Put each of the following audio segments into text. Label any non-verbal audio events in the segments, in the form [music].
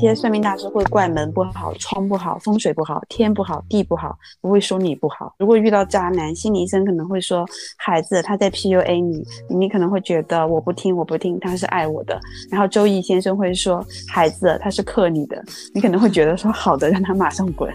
这些算命大师会怪门不好、窗不好、风水不好、天不好、地不好，不会说你不好。如果遇到渣男，心理医生可能会说孩子他在 PUA 你，你可能会觉得我不听我不听，他是爱我的。然后周易先生会说孩子他是克你的，你可能会觉得说好的，让他马上滚。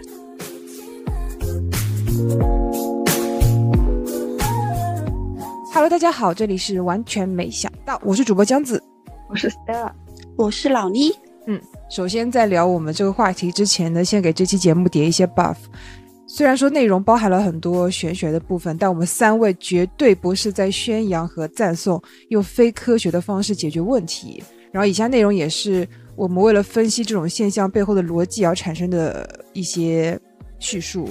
Hello，大家好，这里是完全没想到，我是主播江子，我是 Stella，我是老倪。嗯，首先在聊我们这个话题之前呢，先给这期节目叠一些 buff。虽然说内容包含了很多玄学的部分，但我们三位绝对不是在宣扬和赞颂用非科学的方式解决问题。然后以下内容也是我们为了分析这种现象背后的逻辑而产生的一些叙述。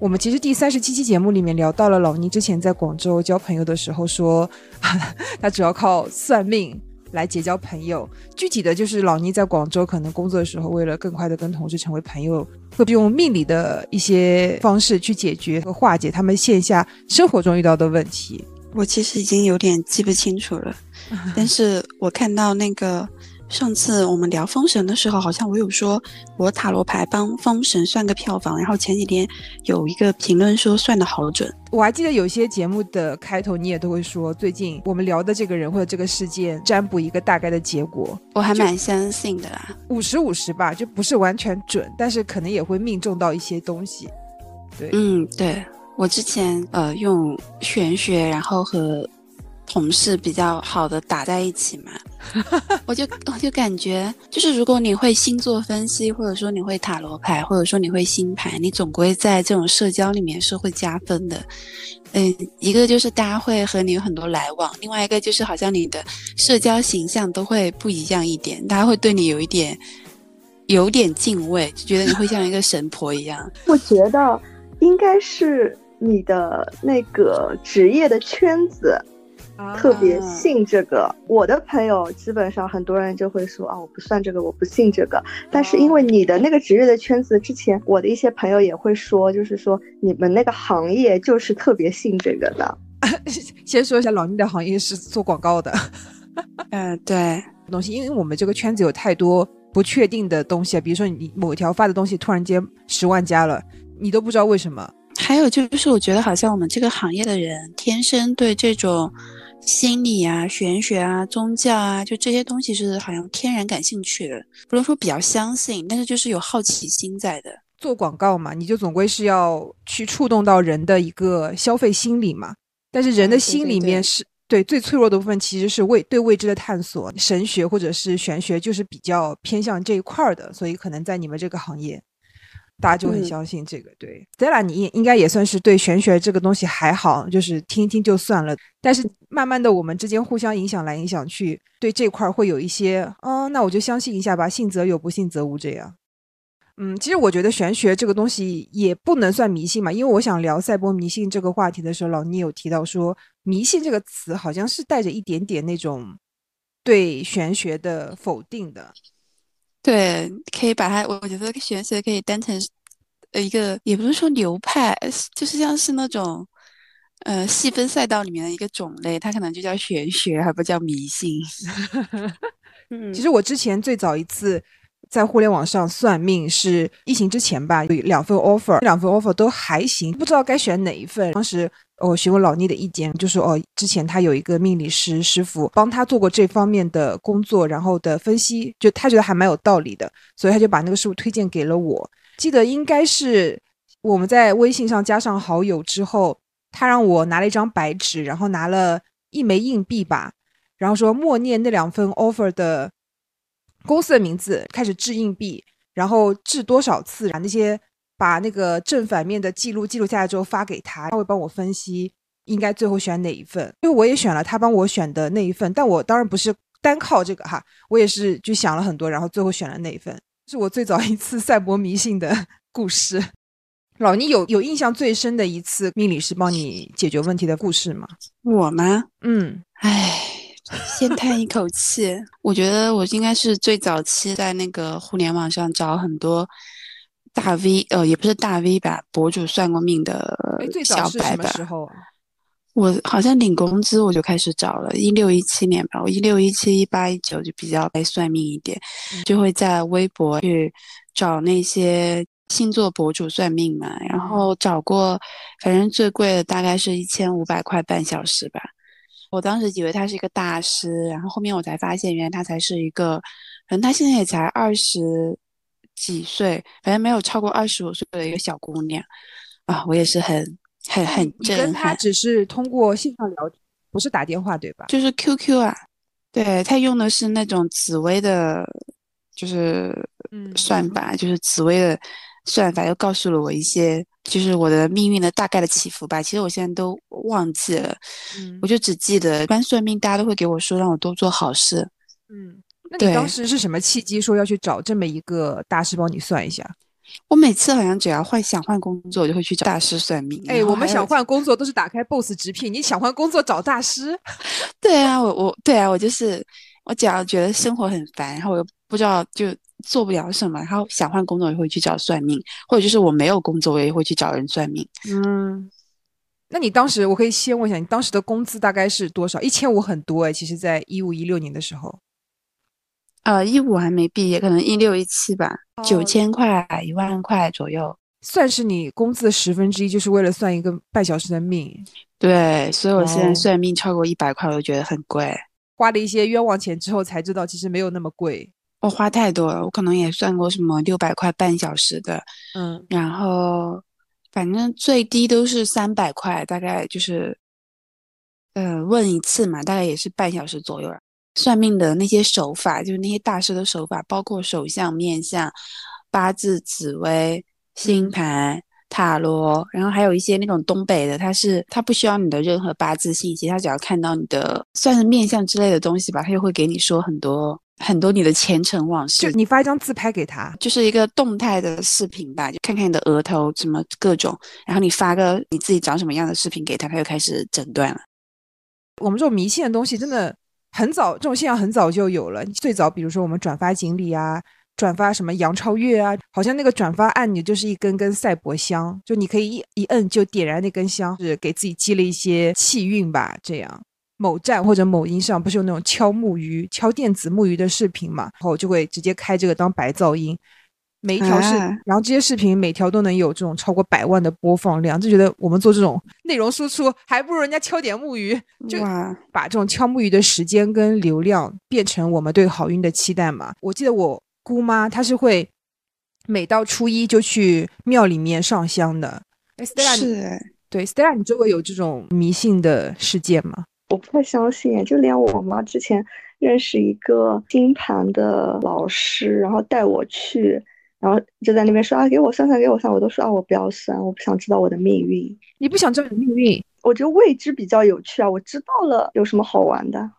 我们其实第三十七期节目里面聊到了老倪之前在广州交朋友的时候说，[laughs] 他主要靠算命。来结交朋友，具体的就是老倪在广州可能工作的时候，为了更快的跟同事成为朋友，会用命理的一些方式去解决和化解他们线下生活中遇到的问题。我其实已经有点记不清楚了，[laughs] 但是我看到那个。上次我们聊《封神》的时候，好像我有说我塔罗牌帮《封神》算个票房，然后前几天有一个评论说算的好准。我还记得有些节目的开头，你也都会说最近我们聊的这个人或者这个事件占卜一个大概的结果，我还蛮相信的啦，五十五十吧，就不是完全准，但是可能也会命中到一些东西。对，嗯，对我之前呃用玄学，然后和。同事比较好的打在一起嘛，[laughs] 我就我就感觉就是如果你会星座分析，或者说你会塔罗牌，或者说你会星盘，你总归在这种社交里面是会加分的。嗯，一个就是大家会和你有很多来往，另外一个就是好像你的社交形象都会不一样一点，大家会对你有一点有点敬畏，就觉得你会像一个神婆一样。[laughs] 我觉得应该是你的那个职业的圈子。特别信这个，我的朋友基本上很多人就会说啊，我不算这个，我不信这个。但是因为你的那个职业的圈子，之前我的一些朋友也会说，就是说你们那个行业就是特别信这个的。[laughs] 先说一下，老倪的行业是做广告的。[laughs] 嗯，对，东西，因为我们这个圈子有太多不确定的东西啊，比如说你某一条发的东西突然间十万加了，你都不知道为什么。还有就是，我觉得好像我们这个行业的人天生对这种。心理啊、玄学啊、宗教啊，就这些东西是好像天然感兴趣的，不能说比较相信，但是就是有好奇心在的。做广告嘛，你就总归是要去触动到人的一个消费心理嘛。但是人的心里面是对最脆弱的部分，其实是未对未知的探索。神学或者是玄学，就是比较偏向这一块儿的，所以可能在你们这个行业。大家就很相信这个，对，Stella，你应该也算是对玄学这个东西还好，就是听一听就算了。但是慢慢的，我们之间互相影响来影响去，对这块会有一些，哦，那我就相信一下吧，信则有，不信则无，这样。嗯，其实我觉得玄学这个东西也不能算迷信嘛，因为我想聊赛博迷信这个话题的时候，老倪有提到说，迷信这个词好像是带着一点点那种对玄学的否定的。对，可以把它，我觉得玄学可以当成呃一个，也不是说流派，就是像是那种呃细分赛道里面的一个种类，它可能就叫玄学，还不叫迷信。[laughs] 嗯，其实我之前最早一次在互联网上算命是疫情之前吧，有两份 offer，两份 offer 都还行，不知道该选哪一份，当时。我询问老聂的意见，就说哦，之前他有一个命理师师傅帮他做过这方面的工作，然后的分析，就他觉得还蛮有道理的，所以他就把那个师傅推荐给了我。记得应该是我们在微信上加上好友之后，他让我拿了一张白纸，然后拿了一枚硬币吧，然后说默念那两份 offer 的公司的名字，开始掷硬币，然后掷多少次，把那些。把那个正反面的记录记录下来之后发给他，他会帮我分析应该最后选哪一份。因为我也选了他帮我选的那一份，但我当然不是单靠这个哈，我也是就想了很多，然后最后选了那一份。是我最早一次赛博迷信的 [laughs] 故事。老倪有有印象最深的一次命理师帮你解决问题的故事吗？我吗？嗯，唉，先叹一口气。我觉得我应该是最早期在那个互联网上找很多。大 V，呃，也不是大 V 吧，博主算过命的小白吧。时候啊？我好像领工资我就开始找了，一六一七年吧，我一六一七一八一九就比较爱算命一点，就会在微博去找那些星座博主算命嘛，然后找过，反正最贵的大概是一千五百块半小时吧。我当时以为他是一个大师，然后后面我才发现，原来他才是一个，可能他现在也才二十几岁，反正没有超过二十五岁的一个小姑娘啊，我也是很。很很震撼。跟他只是通过线上聊天，不是打电话对吧？就是 QQ 啊，对他用的是那种紫薇的，就是算法，就是紫薇的算法，又告诉了我一些，就是我的命运的大概的起伏吧。其实我现在都忘记了，我就只记得一般算命大家都会给我说让我多做好事。嗯，那你当时是什么契机说要去找这么一个大师帮你算一下？我每次好像只要换想换工作，我就会去找大师算命。哎，我们想换工作都是打开 Boss 直聘，你想换工作找大师？[laughs] 对啊，我我对啊，我就是我只要觉得生活很烦，然后我又不知道就做不了什么，然后想换工作，也会去找算命，或者就是我没有工作，我也会去找人算命。嗯，那你当时我可以先问一下，你当时的工资大概是多少？一千五很多哎，其实在一五一六年的时候。呃，一五还没毕业，可能一六一七吧，九千块一万块左右，算是你工资的十分之一，就是为了算一个半小时的命。对，所以我现在算命超过一百块，我都觉得很贵。花了一些冤枉钱之后，才知道其实没有那么贵。我花太多了，我可能也算过什么六百块半小时的，嗯，然后反正最低都是三百块，大概就是，呃，问一次嘛，大概也是半小时左右。算命的那些手法，就是那些大师的手法，包括手相、面相、八字、紫薇、星盘、塔罗，然后还有一些那种东北的，他是他不需要你的任何八字信息，他只要看到你的算是面相之类的东西吧，他就会给你说很多很多你的前尘往事。就你发一张自拍给他，就是一个动态的视频吧，就看看你的额头什么各种，然后你发个你自己长什么样的视频给他，他就开始诊断了。我们这种迷信的东西真的。很早，这种现象很早就有了。最早，比如说我们转发锦鲤啊，转发什么杨超越啊，好像那个转发按钮就是一根根赛博香，就你可以一一摁就点燃那根香，是给自己积了一些气运吧。这样，某站或者某音上不是有那种敲木鱼、敲电子木鱼的视频嘛，然后就会直接开这个当白噪音。每一条视，然后这些视频每条都能有这种超过百万的播放量，就觉得我们做这种内容输出还不如人家敲点木鱼，就把这种敲木鱼的时间跟流量变成我们对好运的期待嘛。我记得我姑妈她是会每到初一就去庙里面上香的。是，对，Stella，你周围有这种迷信的事件吗？我不太相信，就连我妈之前认识一个金盘的老师，然后带我去。然后就在那边说啊，给我算算，给我算，我都说啊，我不要算，我不想知道我的命运。你不想知道你的命运？我觉得未知比较有趣啊，我知道了有什么好玩的？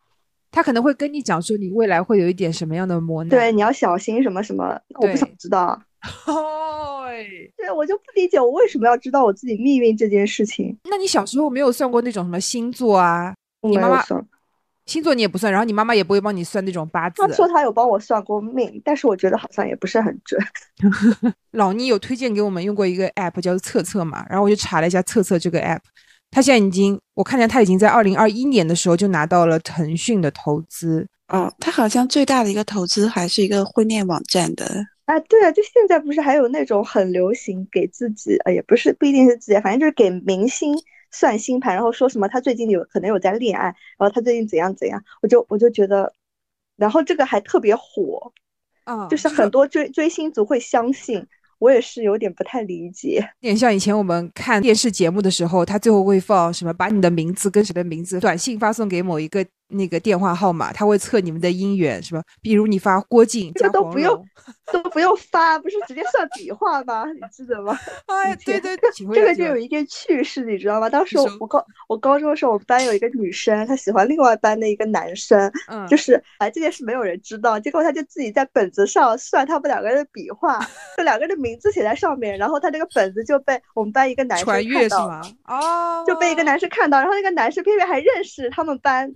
他可能会跟你讲说你未来会有一点什么样的磨难，对，你要小心什么什么。我不想知道。[laughs] 对，我就不理解我为什么要知道我自己命运这件事情。那你小时候没有算过那种什么星座啊？你妈妈。星座你也不算，然后你妈妈也不会帮你算那种八字。她说她有帮我算过命，但是我觉得好像也不是很准。[laughs] 老倪有推荐给我们用过一个 app 叫做测测嘛，然后我就查了一下测测这个 app，他现在已经，我看见他已经在二零二一年的时候就拿到了腾讯的投资。哦，他好像最大的一个投资还是一个婚恋网站的。啊，对啊，就现在不是还有那种很流行给自己，呃，也不是不一定是自己，反正就是给明星。算星盘，然后说什么他最近有可能有在恋爱，然后他最近怎样怎样，我就我就觉得，然后这个还特别火，啊，就是很多追追星族会相信，我也是有点不太理解，[laughs] 有点像以前我们看电视节目的时候，他最后会放什么，把你的名字跟谁的名字短信发送给某一个。那个电话号码，他会测你们的姻缘，是吧？比如你发郭靖，这都不用，[laughs] 都不用发，不是直接算笔画吗？[laughs] 你记得吗？哎，对对 [laughs] 对，这个就有一件趣事，你知道吗？当时我我高我高中的时候，我们班有一个女生，她喜欢另外班的一个男生，嗯，就是哎这件事没有人知道，结果她就自己在本子上算他们两个人的笔画，就两个人的名字写在上面，然后她这个本子就被我们班一个男生看到，哦，就被一个男生看到，然后那个男生偏偏还认识他们班。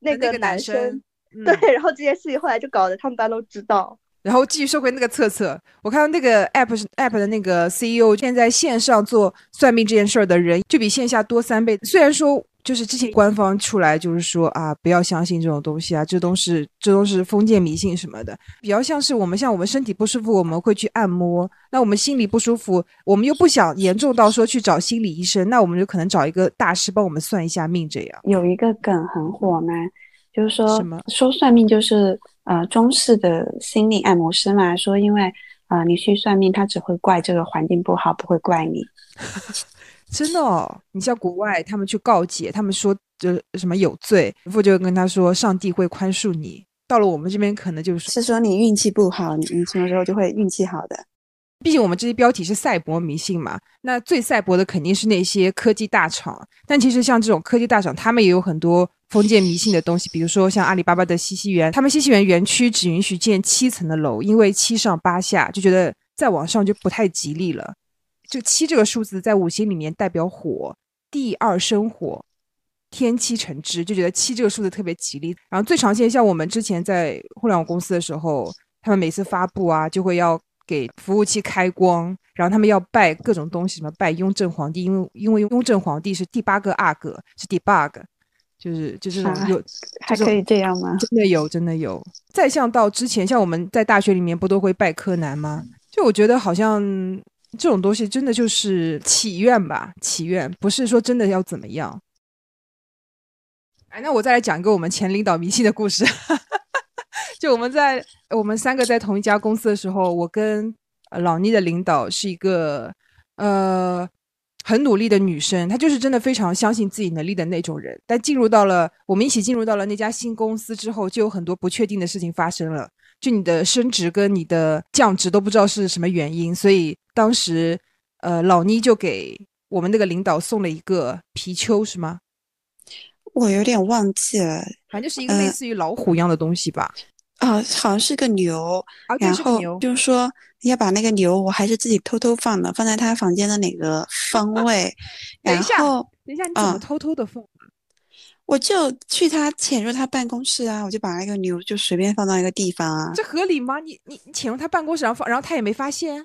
那个男生，[laughs] 对，然后这件事情后来就搞得他们班都知道。然后继续说回那个测测，我看到那个 app 是 app 的那个 CEO，现在线上做算命这件事儿的人就比线下多三倍。虽然说。就是之前官方出来就是说啊，不要相信这种东西啊，这都是这都是封建迷信什么的，比较像是我们像我们身体不舒服，我们会去按摩，那我们心里不舒服，我们又不想严重到说去找心理医生，那我们就可能找一个大师帮我们算一下命这样。有一个梗很火嘛，就是说什么说算命就是呃中式的心理按摩师嘛，说因为啊你去算命，他只会怪这个环境不好，不会怪你。真的哦，你像国外，他们去告解，他们说就什么有罪，父就跟他说上帝会宽恕你。到了我们这边，可能就是是说你运气不好，你你什么时候就会运气好的。毕竟我们这些标题是赛博迷信嘛，那最赛博的肯定是那些科技大厂。但其实像这种科技大厂，他们也有很多封建迷信的东西，比如说像阿里巴巴的西溪园，他们西溪园园区只允许建七层的楼，因为七上八下，就觉得再往上就不太吉利了。就七这个数字在五行里面代表火，地二生火，天七成之，就觉得七这个数字特别吉利。然后最常见，像我们之前在互联网公司的时候，他们每次发布啊，就会要给服务器开光，然后他们要拜各种东西，什么拜雍正皇帝，因为因为雍正皇帝是第八个阿哥，是 debug，就是就是有还可以这样吗？真的有，真的有。再像到之前，像我们在大学里面不都会拜柯南吗？就我觉得好像。这种东西真的就是祈愿吧，祈愿不是说真的要怎么样。哎，那我再来讲一个我们前领导迷信的故事。[laughs] 就我们在我们三个在同一家公司的时候，我跟老倪的领导是一个呃很努力的女生，她就是真的非常相信自己能力的那种人。但进入到了我们一起进入到了那家新公司之后，就有很多不确定的事情发生了。就你的升职跟你的降职都不知道是什么原因，所以当时，呃，老倪就给我们那个领导送了一个貔貅，是吗？我有点忘记了，反正就是一个类似于老虎一样的东西吧。啊，好像是个牛，然后就是说要把那个牛，我还是自己偷偷放的，放在他房间的哪个方位。[laughs] 等一下，等一下，你怎么偷偷的放？我就去他潜入他办公室啊，我就把那个牛就随便放到一个地方啊，这合理吗？你你你潜入他办公室然后放，然后他也没发现，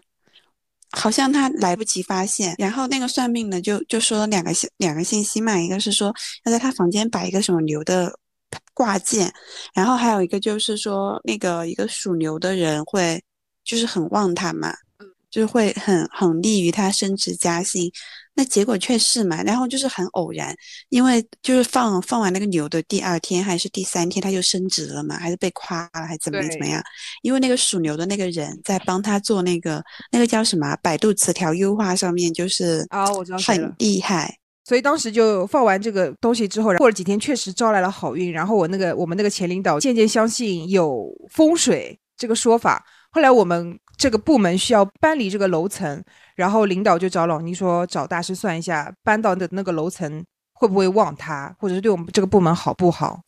好像他来不及发现。然后那个算命的就就说两个信两个信息嘛，一个是说要在他房间摆一个什么牛的挂件，然后还有一个就是说那个一个属牛的人会就是很旺他嘛。就是会很很利于他升职加薪，那结果却是嘛，然后就是很偶然，因为就是放放完那个牛的第二天还是第三天他就升职了嘛，还是被夸了，还怎么怎么样？因为那个属牛的那个人在帮他做那个那个叫什么百度词条优化上面就是啊，我知道很厉害，所以当时就放完这个东西之后，过了几天确实招来了好运，然后我那个我们那个前领导渐渐相信有风水这个说法，后来我们。这个部门需要搬离这个楼层，然后领导就找老倪说，找大师算一下，搬到的那个楼层会不会旺他，或者是对我们这个部门好不好？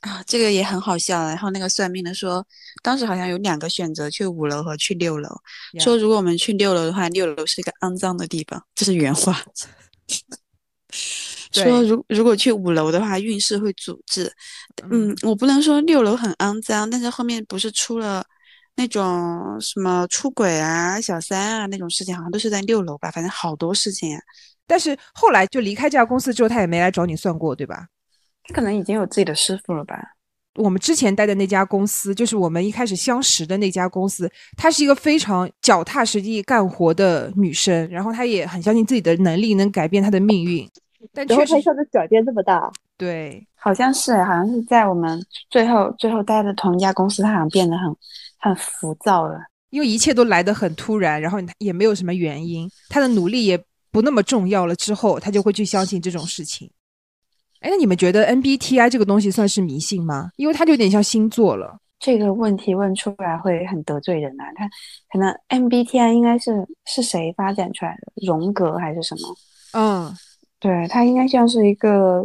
啊，这个也很好笑。然后那个算命的说，当时好像有两个选择，去五楼和去六楼。说如果我们去六楼的话，六楼是一个肮脏的地方，[laughs] 这是原话。[laughs] 说如如果去五楼的话，运势会阻滞。嗯，我不能说六楼很肮脏，但是后面不是出了。那种什么出轨啊、小三啊那种事情，好像都是在六楼吧？反正好多事情。但是后来就离开这家公司之后，他也没来找你算过，对吧？他可能已经有自己的师傅了吧？我们之前待的那家公司，就是我们一开始相识的那家公司，她是一个非常脚踏实地干活的女生，然后她也很相信自己的能力能改变她的命运。但然后她一下子转变这么大，对，好像是，好像是在我们最后最后待的同一家公司，她好像变得很。很浮躁了，因为一切都来得很突然，然后也没有什么原因，他的努力也不那么重要了。之后他就会去相信这种事情。哎，那你们觉得 MBTI 这个东西算是迷信吗？因为它就有点像星座了。这个问题问出来会很得罪人啊。他可能 MBTI 应该是是谁发展出来的？荣格还是什么？嗯，对，它应该像是一个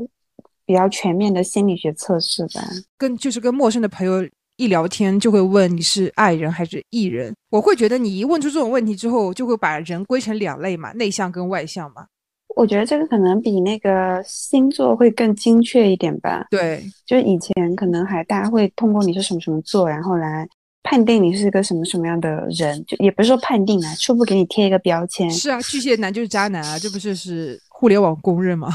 比较全面的心理学测试吧。跟就是跟陌生的朋友。一聊天就会问你是爱人还是艺人，我会觉得你一问出这种问题之后，就会把人归成两类嘛，内向跟外向嘛。我觉得这个可能比那个星座会更精确一点吧。对，就是以前可能还大家会通过你是什么什么座，然后来判定你是个什么什么样的人，就也不是说判定啊，初步给你贴一个标签。是啊，巨蟹男就是渣男啊，这不就是互联网公认吗？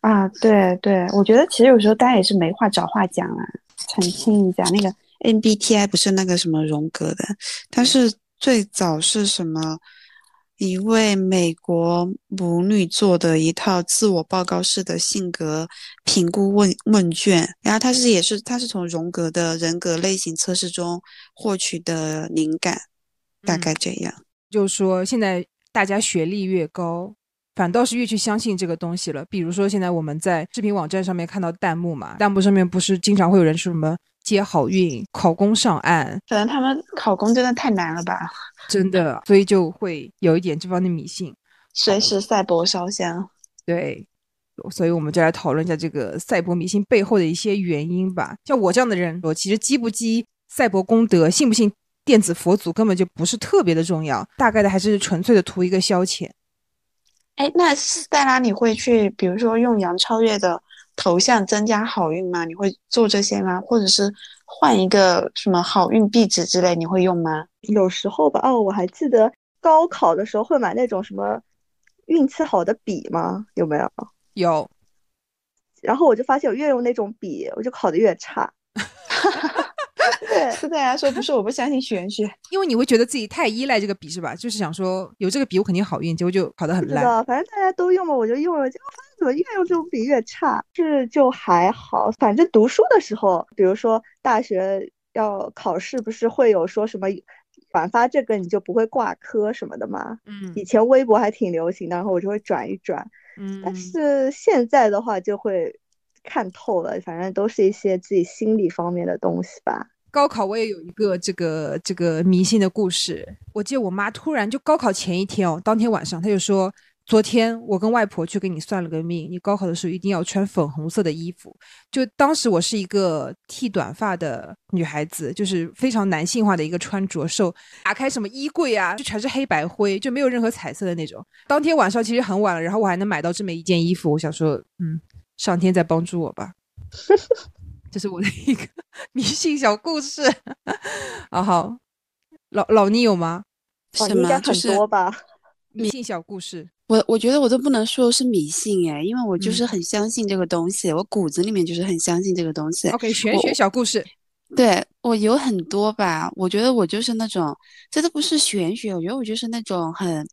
啊，对对，我觉得其实有时候大家也是没话找话讲啊，澄清一下。那个 MBTI 不是那个什么荣格的，它是最早是什么一位美国母女做的一套自我报告式的性格评估问问卷，然后它是也是它是从荣格的人格类型测试中获取的灵感，大概这样。就是说现在大家学历越高。反倒是越去相信这个东西了。比如说，现在我们在视频网站上面看到弹幕嘛，弹幕上面不是经常会有人说什么接好运、考公上岸？可能他们考公真的太难了吧？[laughs] 真的，所以就会有一点这方面的迷信，随时赛博烧香。对，所以我们就来讨论一下这个赛博迷信背后的一些原因吧。像我这样的人，我其实积不积赛博功德，信不信电子佛祖，根本就不是特别的重要，大概的还是纯粹的图一个消遣。哎，那斯黛拉，你会去，比如说用杨超越的头像增加好运吗？你会做这些吗？或者是换一个什么好运壁纸之类，你会用吗？有时候吧，哦，我还记得高考的时候会买那种什么运气好的笔吗？有没有？有。然后我就发现，我越用那种笔，我就考的越差。[laughs] 对，是大家说不是我不相信玄学，因为你会觉得自己太依赖这个笔是吧？就是想说有这个笔我肯定好运，结果就考得很烂。反正大家都用了，我就用了，结果发现怎么越用这种笔越差。是就还好，反正读书的时候，比如说大学要考试，不是会有说什么转发这个你就不会挂科什么的吗？嗯，以前微博还挺流行的，然后我就会转一转。嗯，但是现在的话就会看透了，反正都是一些自己心理方面的东西吧。高考我也有一个这个这个迷信的故事。我记得我妈突然就高考前一天哦，当天晚上她就说：“昨天我跟外婆去给你算了个命，你高考的时候一定要穿粉红色的衣服。”就当时我是一个剃短发的女孩子，就是非常男性化的一个穿着，手打开什么衣柜啊，就全是黑白灰，就没有任何彩色的那种。当天晚上其实很晚了，然后我还能买到这么一件衣服，我想说，嗯，上天在帮助我吧。[laughs] 这是我的一个迷信小故事，啊好，老老倪有吗？什么？很多吧。迷信小故事，我我觉得我都不能说是迷信哎，因为我就是很相信这个东西，我骨子里面就是很相信这个东西。OK，玄学小故事，对我有很多吧。我觉得我就是那种，这都不是玄学，我觉得我就是那种很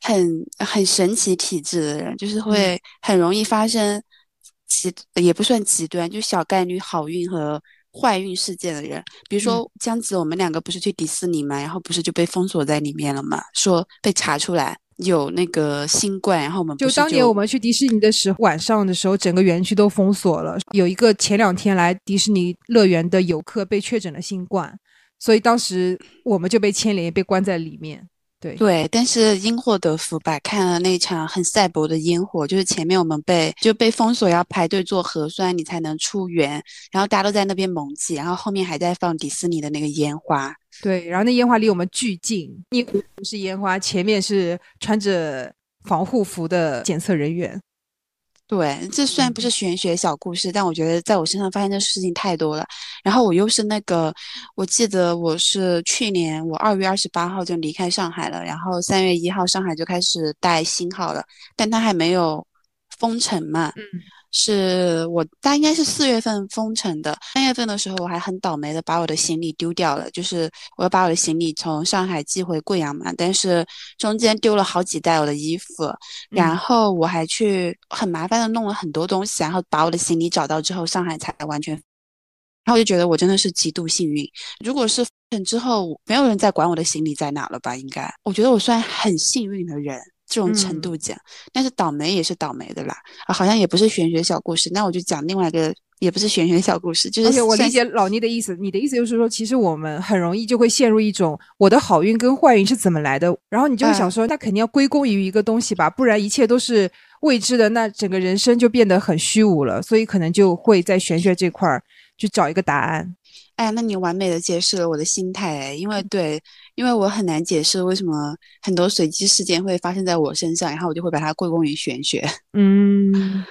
很很神奇体质的人，就是会很容易发生。极也不算极端，就小概率好运和坏运事件的人，比如说江子，我们两个不是去迪士尼嘛，然后不是就被封锁在里面了嘛？说被查出来有那个新冠，然后我们就当年我们去迪士尼的时候，晚上的时候整个园区都封锁了，有一个前两天来迪士尼乐园的游客被确诊了新冠，所以当时我们就被牵连，被关在里面。对对，但是因祸得福吧，看了那场很赛博的烟火，就是前面我们被就被封锁，要排队做核酸，你才能出园，然后大家都在那边猛挤，然后后面还在放迪士尼的那个烟花。对，然后那烟花离我们巨近，一不是烟花，前面是穿着防护服的检测人员。对，这虽然不是玄学小故事，但我觉得在我身上发生的事情太多了。然后我又是那个，我记得我是去年我二月二十八号就离开上海了，然后三月一号上海就开始带新号了，但它还没有封城嘛。嗯。是我大应该是四月份封城的，三月份的时候我还很倒霉的把我的行李丢掉了，就是我要把我的行李从上海寄回贵阳嘛，但是中间丢了好几袋我的衣服，然后我还去很麻烦的弄了很多东西，然后把我的行李找到之后，上海才完全，然后我就觉得我真的是极度幸运，如果是封城之后没有人再管我的行李在哪了吧，应该。我觉得我算很幸运的人。这种程度讲，但是倒霉也是倒霉的啦啊，好像也不是玄学小故事，那我就讲另外一个，也不是玄学小故事，就是。而且我理解老倪的意思，你的意思就是说，其实我们很容易就会陷入一种我的好运跟坏运是怎么来的，然后你就会想说，那肯定要归功于一个东西吧，不然一切都是未知的，那整个人生就变得很虚无了，所以可能就会在玄学这块儿去找一个答案。哎，那你完美的解释了我的心态哎，因为对，因为我很难解释为什么很多随机事件会发生在我身上，然后我就会把它归功于玄学。[laughs] 嗯，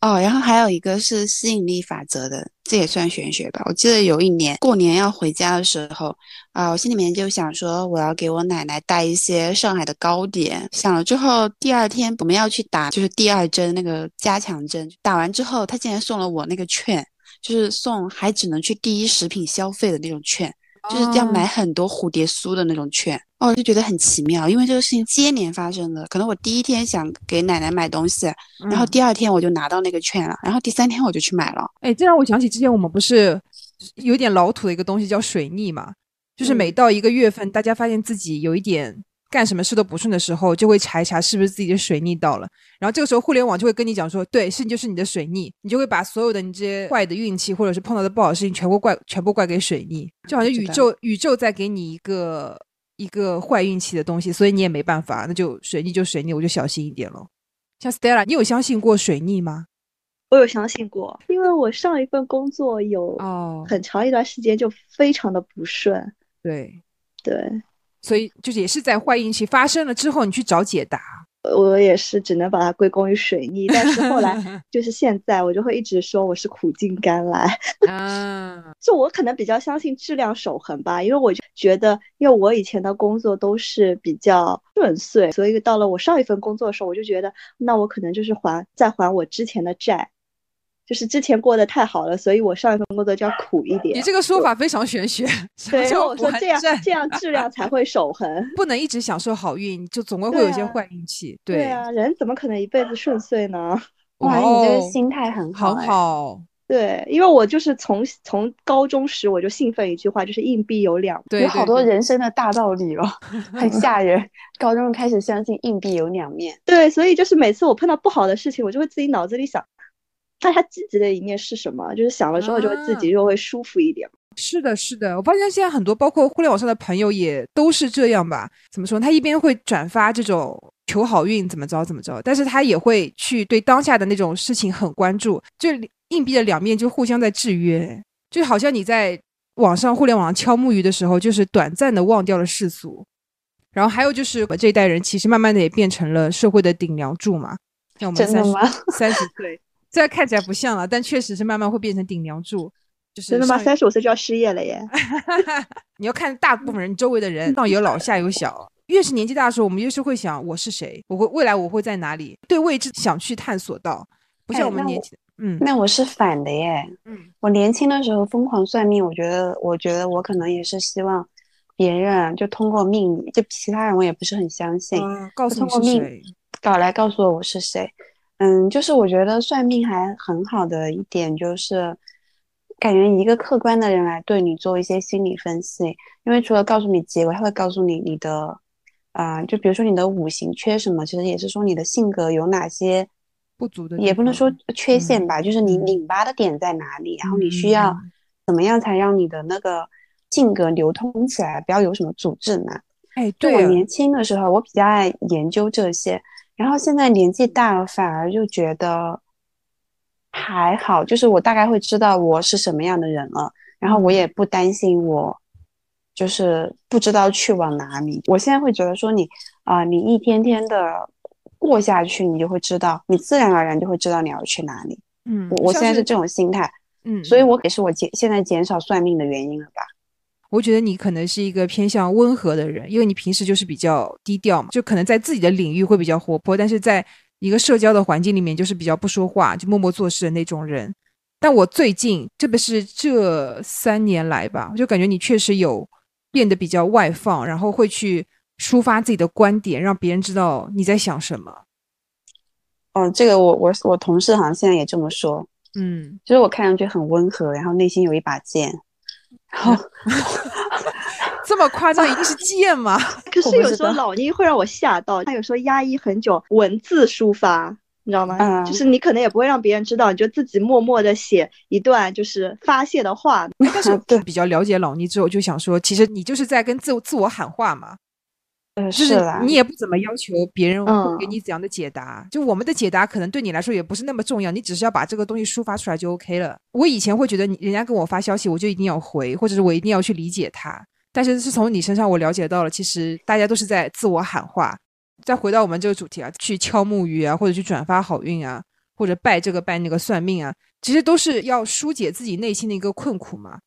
哦，然后还有一个是吸引力法则的，这也算玄学吧。我记得有一年过年要回家的时候，啊，我心里面就想说，我要给我奶奶带一些上海的糕点。想了之后，第二天我们要去打，就是第二针那个加强针。打完之后，他竟然送了我那个券，就是送还只能去第一食品消费的那种券。就是要买很多蝴蝶酥的那种券哦，就觉得很奇妙，因为这个事情接连发生的。可能我第一天想给奶奶买东西，然后第二天我就拿到那个券了，然后第三天我就去买了。哎，这让我想起之前我们不是有点老土的一个东西叫水逆嘛，就是每到一个月份，大家发现自己有一点。干什么事都不顺的时候，就会查一查是不是自己的水逆到了。然后这个时候，互联网就会跟你讲说，对，是就是你的水逆，你就会把所有的你这些坏的运气或者是碰到的不好的事情全部怪全部怪给水逆，就好像宇宙宇宙在给你一个一个坏运气的东西，所以你也没办法，那就水逆就水逆，我就小心一点咯。像 Stella，你有相信过水逆吗？我有相信过，因为我上一份工作有哦很长一段时间就非常的不顺。对对。所以就是也是在坏运气发生了之后，你去找解答。我也是只能把它归功于水逆，但是后来 [laughs] 就是现在，我就会一直说我是苦尽甘来。啊，[laughs] 就我可能比较相信质量守恒吧，因为我就觉得，因为我以前的工作都是比较顺遂，所以到了我上一份工作的时候，我就觉得，那我可能就是还在还我之前的债。就是之前过得太好了，所以我上一份工作就要苦一点。你这个说法非常玄学。对，我说这样这样质量才会守恒，[laughs] 不能一直享受好运，就总归会有一些坏运气。对啊，人怎么可能一辈子顺遂呢？哇，你这个心态很好。很好。对，因为我就是从从高中时我就信奉一句话，就是硬币有两，对，有好多人生的大道理哦，[laughs] 很吓人。高中开始相信硬币有两面。对，所以就是每次我碰到不好的事情，我就会自己脑子里想。那他积极的一面是什么？就是想了之后，就会自己就会舒服一点。是的，是的，我发现现在很多包括互联网上的朋友也都是这样吧？怎么说？他一边会转发这种求好运，怎么着怎么着，但是他也会去对当下的那种事情很关注。就硬币的两面就互相在制约，就好像你在网上互联网上敲木鱼的时候，就是短暂的忘掉了世俗。然后还有就是我这一代人其实慢慢的也变成了社会的顶梁柱嘛，像我们三十三十岁。虽然看起来不像了，但确实是慢慢会变成顶梁柱。就是真的吗？三十五岁就要失业了耶！[laughs] 你要看大部分人周围的人，上有老下有小。越是年纪大的时候，我们越是会想我是谁，我会未来我会在哪里？对未知想去探索到，不像我们年纪嗯。那我是反的耶。嗯。我年轻的时候疯狂算命，我觉得，我觉得我可能也是希望别人就通过命理，就其他人我也不是很相信，告诉你是谁，搞来告诉我我是谁。嗯，就是我觉得算命还很好的一点，就是感觉一个客观的人来对你做一些心理分析，因为除了告诉你结果，他会告诉你你的，啊，就比如说你的五行缺什么，其实也是说你的性格有哪些不足的，也不能说缺陷吧，就是你拧巴的点在哪里，然后你需要怎么样才让你的那个性格流通起来，不要有什么阻滞呢？哎，对我年轻的时候，我比较爱研究这些。然后现在年纪大了，反而就觉得还好，就是我大概会知道我是什么样的人了，然后我也不担心我就是不知道去往哪里。我现在会觉得说你啊，你一天天的过下去，你就会知道，你自然而然就会知道你要去哪里。嗯，我我现在是这种心态，嗯，所以我也是我减现在减少算命的原因了吧。我觉得你可能是一个偏向温和的人，因为你平时就是比较低调嘛，就可能在自己的领域会比较活泼，但是在一个社交的环境里面就是比较不说话，就默默做事的那种人。但我最近，特别是这三年来吧，我就感觉你确实有变得比较外放，然后会去抒发自己的观点，让别人知道你在想什么。哦，这个我我我同事好像现在也这么说，嗯，就是我看上去很温和，然后内心有一把剑。好，[laughs] 这么夸张，一定是贱吗？[laughs] 可是有时候老倪会让我吓到，他有时候压抑很久，文字抒发，你知道吗？嗯，就是你可能也不会让别人知道，你就自己默默的写一段就是发泄的话。[laughs] 但是对比较了解老倪之后，就想说，其实你就是在跟自自我喊话嘛。是你也不怎么要求别人给你怎样的解答，就我们的解答可能对你来说也不是那么重要，你只是要把这个东西抒发出来就 OK 了。我以前会觉得你人家跟我发消息，我就一定要回，或者是我一定要去理解他。但是是从你身上我了解到了，其实大家都是在自我喊话。再回到我们这个主题啊，去敲木鱼啊，或者去转发好运啊，或者拜这个拜那个算命啊，其实都是要疏解自己内心的一个困苦嘛。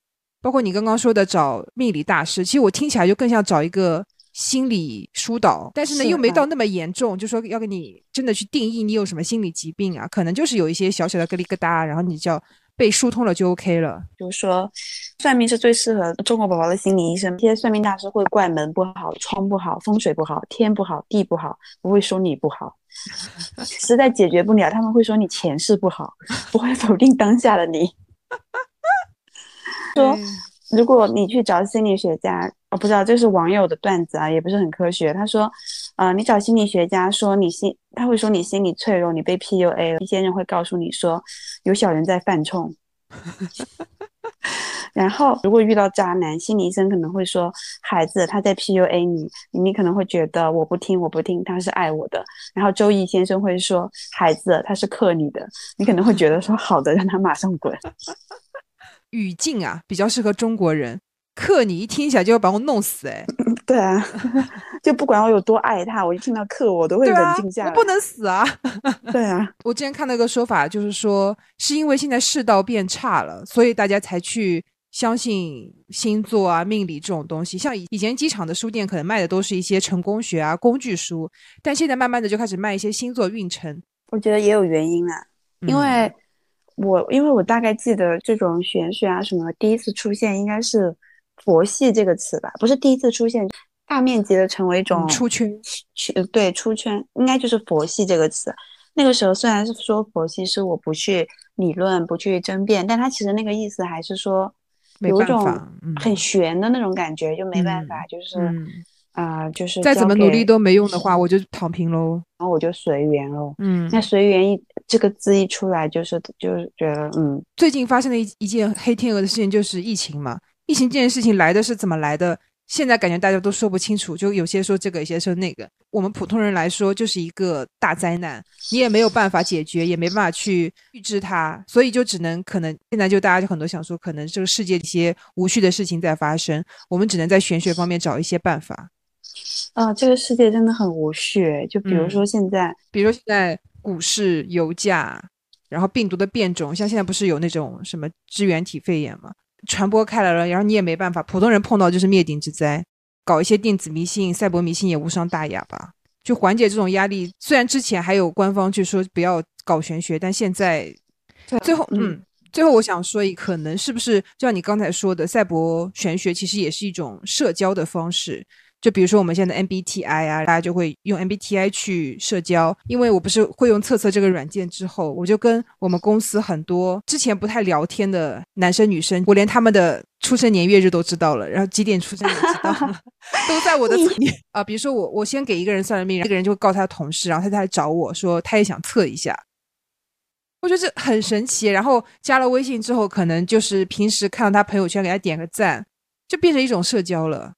包括你刚刚说的找命理大师，其实我听起来就更像找一个心理疏导，但是呢又没到那么严重，就说要给你真的去定义你有什么心理疾病啊，可能就是有一些小小的咯里疙瘩，然后你就要被疏通了就 OK 了。比如说，算命是最适合中国宝宝的心理医生。这些算命大师会怪门不好、窗不好、风水不好、天不好、地不好，不会说你不好。[laughs] 实在解决不了，他们会说你前世不好，不会否定当下的你。[laughs] 说，如果你去找心理学家，我不知道这是网友的段子啊，也不是很科学。他说，呃，你找心理学家说你心，他会说你心理脆弱，你被 PUA 了。一些人会告诉你说，有小人在犯冲。[laughs] 然后，如果遇到渣男，心理医生可能会说，孩子他在 PUA 你，你可能会觉得我不听，我不听，他是爱我的。然后，周易先生会说，孩子他是克你的，你可能会觉得说，好的，让他马上滚。语境啊，比较适合中国人。克你一听起来就要把我弄死，哎，[laughs] 对啊，[laughs] 就不管我有多爱他，我一听到克我都会冷静下来。我不能死啊！[laughs] 对啊，我之前看到一个说法，就是说是因为现在世道变差了，所以大家才去相信星座啊、命理这种东西。像以以前机场的书店可能卖的都是一些成功学啊、工具书，但现在慢慢的就开始卖一些星座运程。我觉得也有原因啊，因为。我因为我大概记得这种玄学啊什么第一次出现应该是佛系这个词吧，不是第一次出现大面积的成为一种出圈，圈对出圈应该就是佛系这个词。那个时候虽然是说佛系是我不去理论不去争辩，但他其实那个意思还是说有一种很玄的那种感觉，就没办法，就是啊就是再怎么努力都没用的话，我就躺平喽，然后我就随缘喽。嗯，那随缘一。这个字一出来，就是就是觉得，嗯，最近发生的一一件黑天鹅的事情就是疫情嘛。疫情这件事情来的是怎么来的？现在感觉大家都说不清楚，就有些说这个，有些说那个。我们普通人来说，就是一个大灾难，你也没有办法解决，也没办法去预知它，所以就只能可能现在就大家就很多想说，可能这个世界一些无序的事情在发生，我们只能在玄学方面找一些办法。啊，这个世界真的很无序，就比如说现在，比如说现在。股市、油价，然后病毒的变种，像现在不是有那种什么支原体肺炎嘛，传播开来了，然后你也没办法，普通人碰到就是灭顶之灾。搞一些电子迷信、赛博迷信也无伤大雅吧，就缓解这种压力。虽然之前还有官方就说不要搞玄学，但现在最后，嗯，最后我想说一，可能是不是就像你刚才说的，赛博玄学其实也是一种社交的方式。就比如说我们现在 MBTI 啊，大家就会用 MBTI 去社交。因为我不是会用测测这个软件之后，我就跟我们公司很多之前不太聊天的男生女生，我连他们的出生年月日都知道了，然后几点出生也知道了，[laughs] 都在我的啊。比如说我我先给一个人算了命，这个人就会告诉他同事，然后他再来找我说他也想测一下。我觉得这很神奇。然后加了微信之后，可能就是平时看到他朋友圈给他点个赞，就变成一种社交了。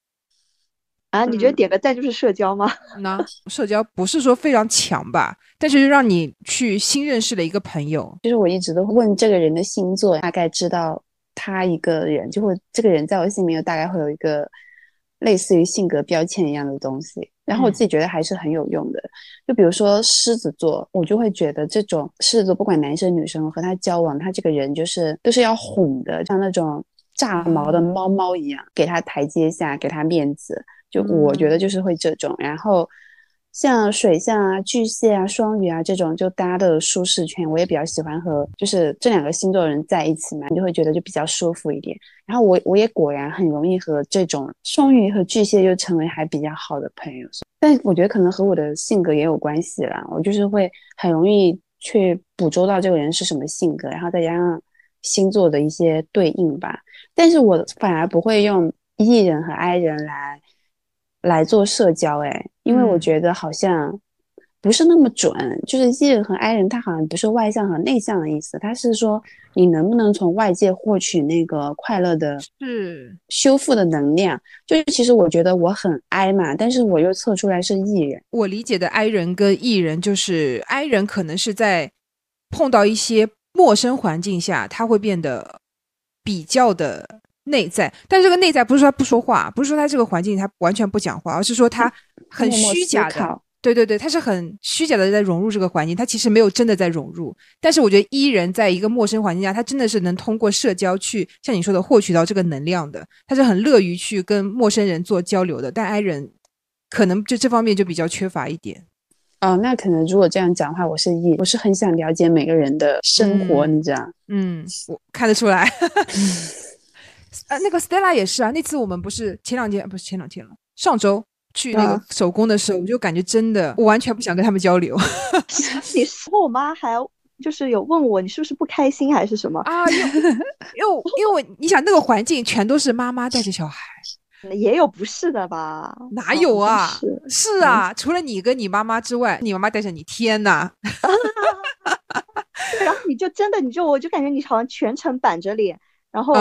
啊，你觉得点个赞就是社交吗？[laughs] 那社交不是说非常强吧，但是让你去新认识了一个朋友。就是我一直都问这个人的星座，大概知道他一个人，就会这个人在我心里面大概会有一个类似于性格标签一样的东西。然后我自己觉得还是很有用的。就比如说狮子座，我就会觉得这种狮子座不管男生女生和他交往，他这个人就是都是要哄的，像那种炸毛的猫猫一样，给他台阶下，给他面子。就我觉得就是会这种，然后像水象啊、巨蟹啊、双鱼啊这种，就大家的舒适圈，我也比较喜欢和就是这两个星座的人在一起嘛，你就会觉得就比较舒服一点。然后我我也果然很容易和这种双鱼和巨蟹就成为还比较好的朋友，但我觉得可能和我的性格也有关系啦，我就是会很容易去捕捉到这个人是什么性格，然后再加上星座的一些对应吧。但是我反而不会用 E 人和 I 人来。来做社交，哎，因为我觉得好像不是那么准。就是 E 人和 I 人，他好像不是外向和内向的意思，他是说你能不能从外界获取那个快乐的、是修复的能量。就是其实我觉得我很 I 嘛，但是我又测出来是 E 人。我理解的 I 人跟 E 人，就是 I 人可能是在碰到一些陌生环境下，他会变得比较的。内在，但这个内在不是说他不说话，不是说他这个环境他完全不讲话，而是说他很虚假的，对对对，他是很虚假的在融入这个环境，他其实没有真的在融入。但是我觉得 E 人在一个陌生环境下，他真的是能通过社交去像你说的获取到这个能量的，他是很乐于去跟陌生人做交流的。但 I 人可能就这方面就比较缺乏一点。哦，那可能如果这样讲的话，我是 E，我是很想了解每个人的生活，你知道？嗯，我看得出来。[laughs] 呃，那个 Stella 也是啊，那次我们不是前两天，不是前两天了，上周。去那个手工的时候，我就感觉真的，我完全不想跟他们交流。[laughs] 你说我妈还就是有问我，你是不是不开心还是什么啊？因为因为你想那个环境全都是妈妈带着小孩，也有不是的吧？哪有啊？是啊，除了你跟你妈妈之外，你妈妈带着你，天呐。[laughs] 然后你就真的，你就我就感觉你好像全程板着脸，然后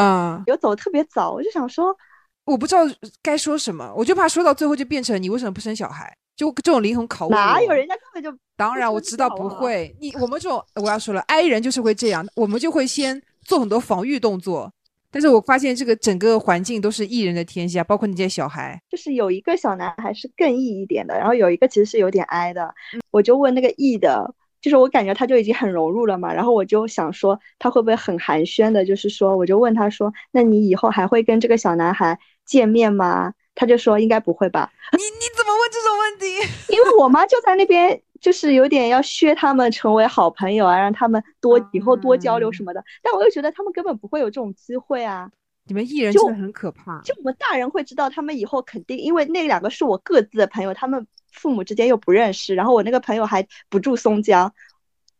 有走特别早，我就想说。我不知道该说什么，我就怕说到最后就变成你为什么不生小孩？就这种灵魂拷问。哪有人家根本就……当然我知道不会。你我们这种我要说了，I 人就是会这样，我们就会先做很多防御动作。但是我发现这个整个环境都是 E 人的天下，包括你这些小孩。就是有一个小男孩是更 E 一点的，然后有一个其实是有点 I 的。我就问那个 E 的，就是我感觉他就已经很融入了嘛，然后我就想说他会不会很寒暄的，就是说我就问他说，那你以后还会跟这个小男孩？见面吗？他就说应该不会吧。你你怎么问这种问题？[laughs] 因为我妈就在那边，就是有点要削他们成为好朋友啊，让他们多以后多交流什么的。但我又觉得他们根本不会有这种机会啊。你们艺人真的很可怕。就我们大人会知道，他们以后肯定，因为那两个是我各自的朋友，他们父母之间又不认识，然后我那个朋友还不住松江。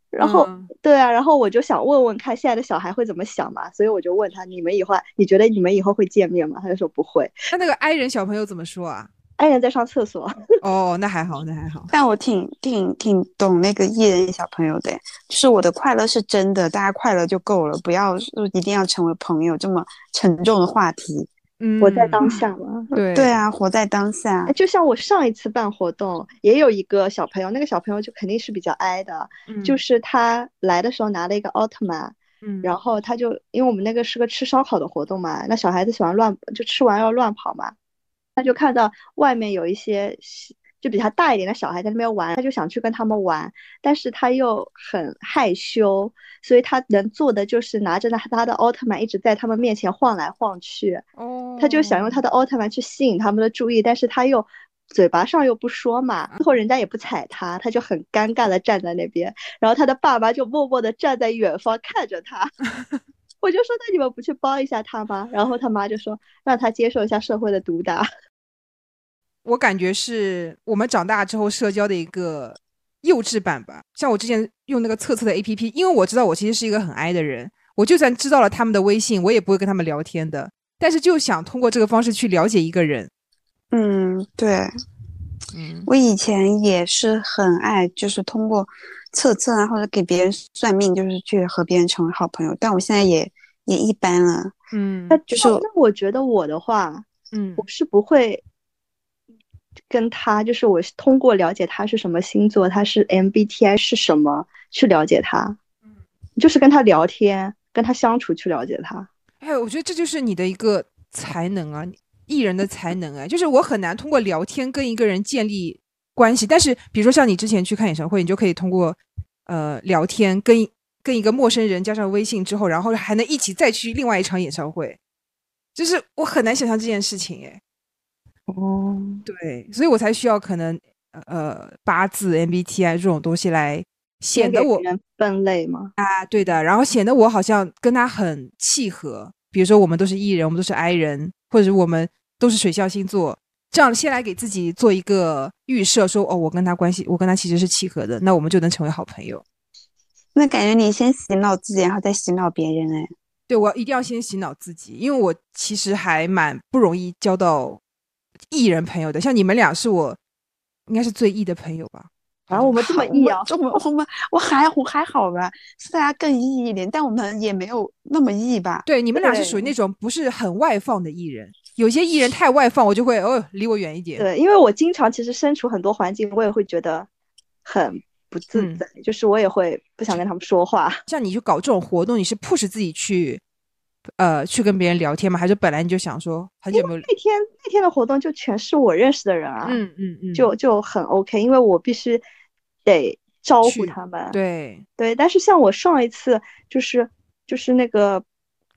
然后，对啊，然后我就想问问看现在的小孩会怎么想嘛，所以我就问他，你们以后你觉得你们以后会见面吗？他就说不会。那那个 I 人小朋友怎么说啊？I 人在上厕所。[laughs] 哦，那还好，那还好。但我挺挺挺懂那个 E 人小朋友的，就是我的快乐是真的，大家快乐就够了，不要一定要成为朋友这么沉重的话题。活在当下嘛，对。对。啊，活在当下。就像我上一次办活动，也有一个小朋友，那个小朋友就肯定是比较矮的，就是他来的时候拿了一个奥特曼，嗯，然后他就因为我们那个是个吃烧烤的活动嘛，那小孩子喜欢乱，就吃完要乱跑嘛，他就看到外面有一些。就比他大一点的小孩在那边玩，他就想去跟他们玩，但是他又很害羞，所以他能做的就是拿着他他的奥特曼一直在他们面前晃来晃去。哦，他就想用他的奥特曼去吸引他们的注意，但是他又嘴巴上又不说嘛，最后人家也不睬他，他就很尴尬的站在那边，然后他的爸妈就默默的站在远方看着他。[laughs] 我就说那你们不去帮一下他吗？然后他妈就说让他接受一下社会的毒打。我感觉是我们长大之后社交的一个幼稚版吧。像我之前用那个测测的 A P P，因为我知道我其实是一个很 I 的人，我就算知道了他们的微信，我也不会跟他们聊天的。但是就想通过这个方式去了解一个人。嗯，对，嗯，我以前也是很爱，就是通过测测啊，或者给别人算命，就是去和别人成为好朋友。但我现在也也一般了。嗯，那就是那我觉得我的话，嗯，我是不会。跟他就是我通过了解他是什么星座，他是 MBTI 是什么去了解他，嗯，就是跟他聊天，跟他相处去了解他。哎，我觉得这就是你的一个才能啊，艺人的才能啊，就是我很难通过聊天跟一个人建立关系，但是比如说像你之前去看演唱会，你就可以通过呃聊天跟跟一个陌生人加上微信之后，然后还能一起再去另外一场演唱会，就是我很难想象这件事情，哎。哦，对，所以我才需要可能呃八字 MBTI 这种东西来显得我分类吗？啊，对的，然后显得我好像跟他很契合。比如说我们都是 E 人，我们都是 I 人，或者我们都是水象星座，这样先来给自己做一个预设，说哦，我跟他关系，我跟他其实是契合的，那我们就能成为好朋友。那感觉你先洗脑自己，然后再洗脑别人，哎，对我一定要先洗脑自己，因为我其实还蛮不容易交到。艺人朋友的，像你们俩是我应该是最艺的朋友吧？啊，[laughs] 我们这么艺啊？我们我们我还我还好吧？是大家更艺一点，但我们也没有那么艺吧？对，你们俩是属于那种不是很外放的艺人。有些艺人太外放，我就会哦离我远一点。对，因为我经常其实身处很多环境，我也会觉得很不自在，就是我也会不想跟他们说话。像你去搞这种活动，你是 push 自己去呃去跟别人聊天吗？还是本来你就想说很久没有？那天那天的活动就全是我认识的人啊，嗯嗯嗯，就就很 OK，因为我必须得招呼他们。对对，但是像我上一次就是就是那个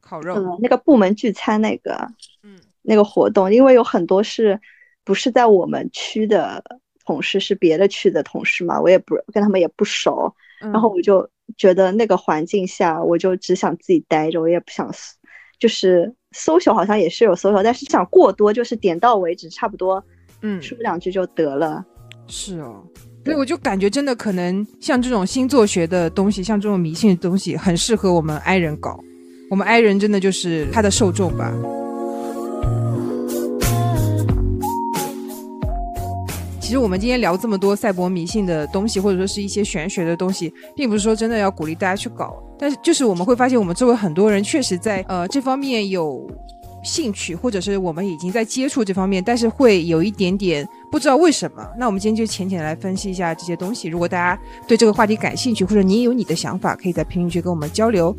烤肉，嗯，那个部门聚餐那个，嗯，那个活动，因为有很多是不是在我们区的同事，是别的区的同事嘛，我也不跟他们也不熟，然后我就觉得那个环境下，我就只想自己待着，我也不想。就是搜索好像也是有搜索，但是想过多就是点到为止，差不多，嗯，说两句就得了。是哦，所以我就感觉真的可能像这种星座学的东西，像这种迷信的东西，很适合我们 I 人搞。我们 I 人真的就是他的受众吧。其实我们今天聊这么多赛博迷信的东西，或者说是一些玄学的东西，并不是说真的要鼓励大家去搞，但是就是我们会发现，我们周围很多人确实在呃这方面有兴趣，或者是我们已经在接触这方面，但是会有一点点不知道为什么。那我们今天就浅浅来分析一下这些东西。如果大家对这个话题感兴趣，或者你有你的想法，可以在评论区跟我们交流。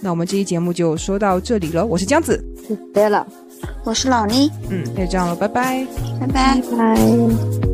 那我们这期节目就说到这里了。我是江子，对了，我是老倪，嗯，那就这样了，拜拜，拜拜拜。